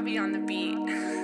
Bobby on the beat.